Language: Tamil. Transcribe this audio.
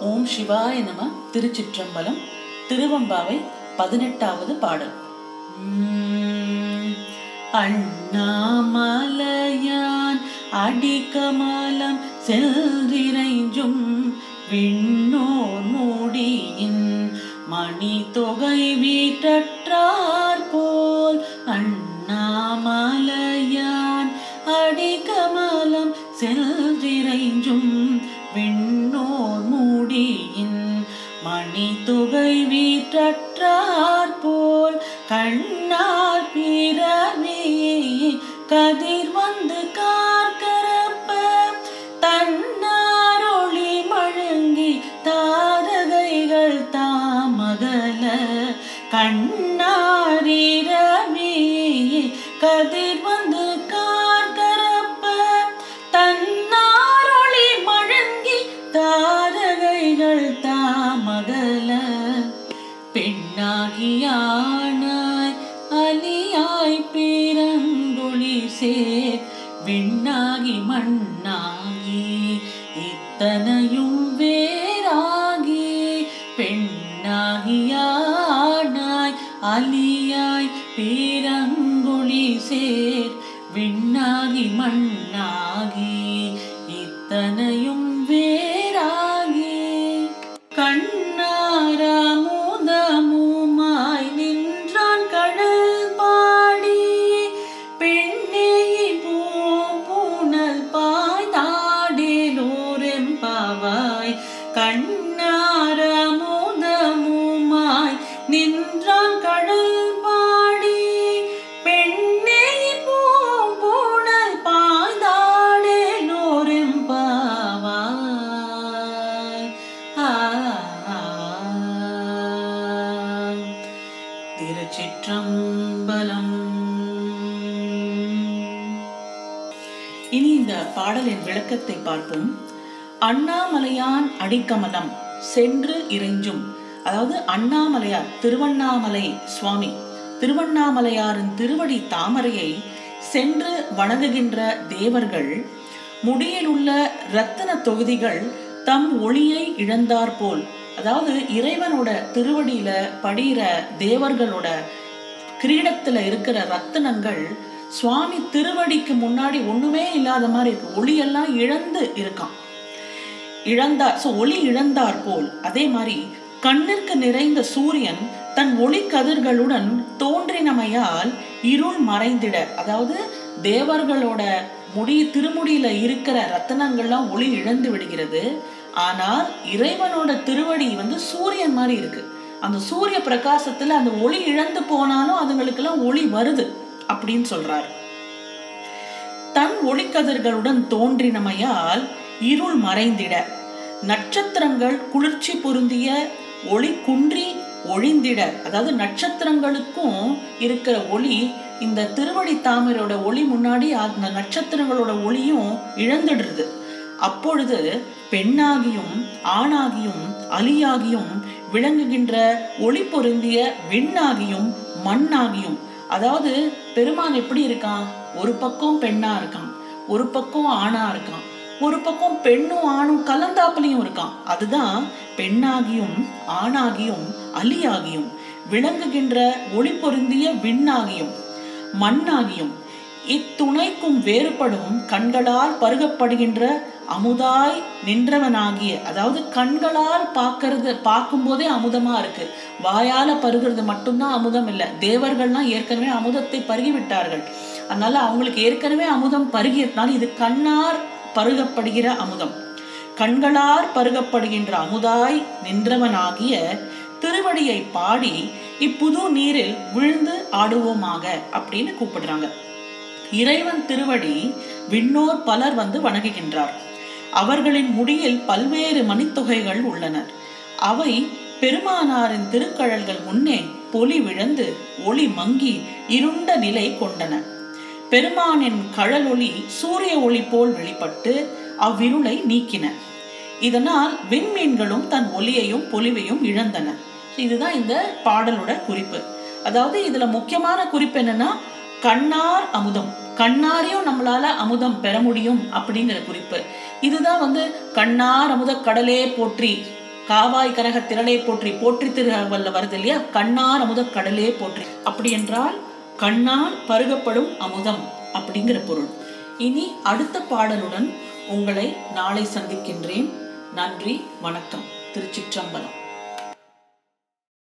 ஓம் சிவாய நம திருச்சிற்றம்பலம் திருவம்பாவை பதினெட்டாவது பாடல். அண்ணாமலையான் அடிக்கமலம் செல்திரைஞ்சும் விண்ணோர் மூடியின் மணி தொகை வீட்டற்றார் கண்ணார் பிறவி கதிர் வந்து கார்கரப்ப தன்னார் ஒளி மழுங்கி தாரகைகள் தாமகல. கண்ணாரிரவி கதிர் வந்து கார்கரப்ப தன்னார் ஒளி மழுங்கி தாரகைகள் தாமகல. பெண்ணாகியானாய் விண்ணாகி மண்ணாகி இத்தனையும் வேறாகி பெண்ணாகியானாய் அலியாய் பேரங்குழி சேர் விண்ணாகி மண்ணாகி இத்தனையும் திருச்சிற்றம்பலம். இனி இந்த பாடலின் விளக்கத்தை பார்ப்போம். அண்ணாமலையான் அடிக்கமலம் சென்று இறைஞ்சும். அதாவது அண்ணாமலையார் திருவண்ணாமலை சுவாமி. திருவண்ணாமலையாரின் திருவடி தாமரையை சென்று வணங்குகின்ற தேவர்கள் முடியிலுள்ள இரத்தன தொகுதிகள் தம் ஒளியை இழந்தார் போல் அதாவது இறைவனோட திருவடியில படிகிற தேவர்களோட கிரீடத்துல இருக்கிற ரத்தினங்கள் சுவாமி திருவடிக்கு முன்னாடி ஒண்ணுமே இல்லாத மாதிரி இருக்கு. ஒளியெல்லாம் இழந்து இருக்கான் இழந்தார் சோ ஒளி இழந்தார் போல் அதே மாதிரி கண்ணிற்கு நிறைந்த சூரியன் தன் ஒளி கதிர்களுடன் தோன்றினமையால் இருள் மறைந்திட அதாவது தேவர்களோட முடி திருமுடியில இருக்கிற ரத்தனங்கள்லாம் ஒளி இழந்து விடுகிறது. ஆனால் இறைவனோட திருவடி வந்து சூரியன் மாதிரி இருக்கு. அந்த சூரிய பிரகாசத்துல அந்த ஒளி இழந்து போனாலும் அதுங்களுக்கெல்லாம் ஒளி வருது அப்படின்னு சொல்றாரு. தன் ஒளிக்கதிர்களுடன் தோன்றினமையால் இருள் மறைந்திட நட்சத்திரங்கள் குளிர்ச்சி பொருந்திய ஒளி குன்றி ஒழிந்திட. அதாவது நட்சத்திரங்களுக்கும் இருக்கிற ஒளி இந்த திருவடி தாமரோட ஒளி முன்னாடி அந்த நட்சத்திரங்களோட ஒளியும் இழந்துடுறது. அப்பொழுது பெண்ணாகியும் ஆணாகியும் அலியாகியும் விளங்குகின்ற ஒளி பொருந்திய விண்ணாகியும் மண்ணாகியும். அதாவது பெருமான் எப்படி இருக்கான்? ஒரு பக்கம் பெண்ணா இருக்கான் ஒரு பக்கம் ஆணா இருக்கான் ஒரு பக்கம் பெண்ணும் ஆணும் கலந்தாப்புலையும் இருக்கான். அதுதான் பெண்ணாகியும் ஆணாகியும் அலியாகியும் விளங்குகின்ற ஒளி பொருந்திய விண்ணாகியும் மண்ணாகியும் இத்துணைக்கும் வேறுபடும் கண்களால் பருகப்படுகின்ற அமுதாய் நின்றவனாகிய அதாவது கண்களால் பார்க்கறது பார்க்கும்போதே அமுதமா இருக்கு. வாயால பருகிறது மட்டும்தான் அமுதம் இல்லை. தேவர்கள்லாம் ஏற்கனவே அமுதத்தை பருகி விட்டார்கள் அதனால அவங்களுக்கு ஏற்கனவே அமுதம் பருகியதுனால இது கண்ணார் பருகப்படுகிற அமுதம். கண்களார் பருகப்படுகின்ற அமுதாய் நின்றவனாகிய திருவடியை பாடி இப்புது நீரில் விழுந்து ஆடுவோமாக அப்படின்னு கூப்பிடுறாங்க. இறைவன் திருவடி விண்ணோர் பலர் வந்து வணங்குகின்றார். அவர்களின் முடியில் பல்வேறு மணித்தொகைகள் உள்ளன. அவை பெருமானாரின் திருக்கழல்கள் முன்னே பொலி விழந்து ஒளி மங்கி இருண்ட நிலை கொண்டன. பெருமானின் கழலொளி சூரிய ஒளி போல் வெளிப்பட்டு அவ்விருளை நீக்கின. இதனால் விண்மீன்களும் தன் ஒலியையும் பொலிவையும் இழந்தன. இதுதான் இந்த பாடலோட குறிப்பு. அதாவது இதுல முக்கியமான குறிப்பு என்னன்னா கண்ணார் அமுதம். கண்ணாரையும் நம்மளால அமுதம் பெற முடியும் அப்படிங்கிற குறிப்பு. இதுதான் வந்து கண்ணார் அமுத கடலே போற்றி காவாய் கரக திரளே போற்றி போற்றி திருவல்ல வருது இல்லையா? கண்ணார் அமுத கடலே போற்றி. அப்படி என்றால் கண்ணால் பருகப்படும் அமுதம் அப்படிங்கிற பொருள். இனி அடுத்த பாடலுடன் உங்களை நாளை சந்திக்கின்றேன். நன்றி வணக்கம். திருச்சிற்றம்பலம்.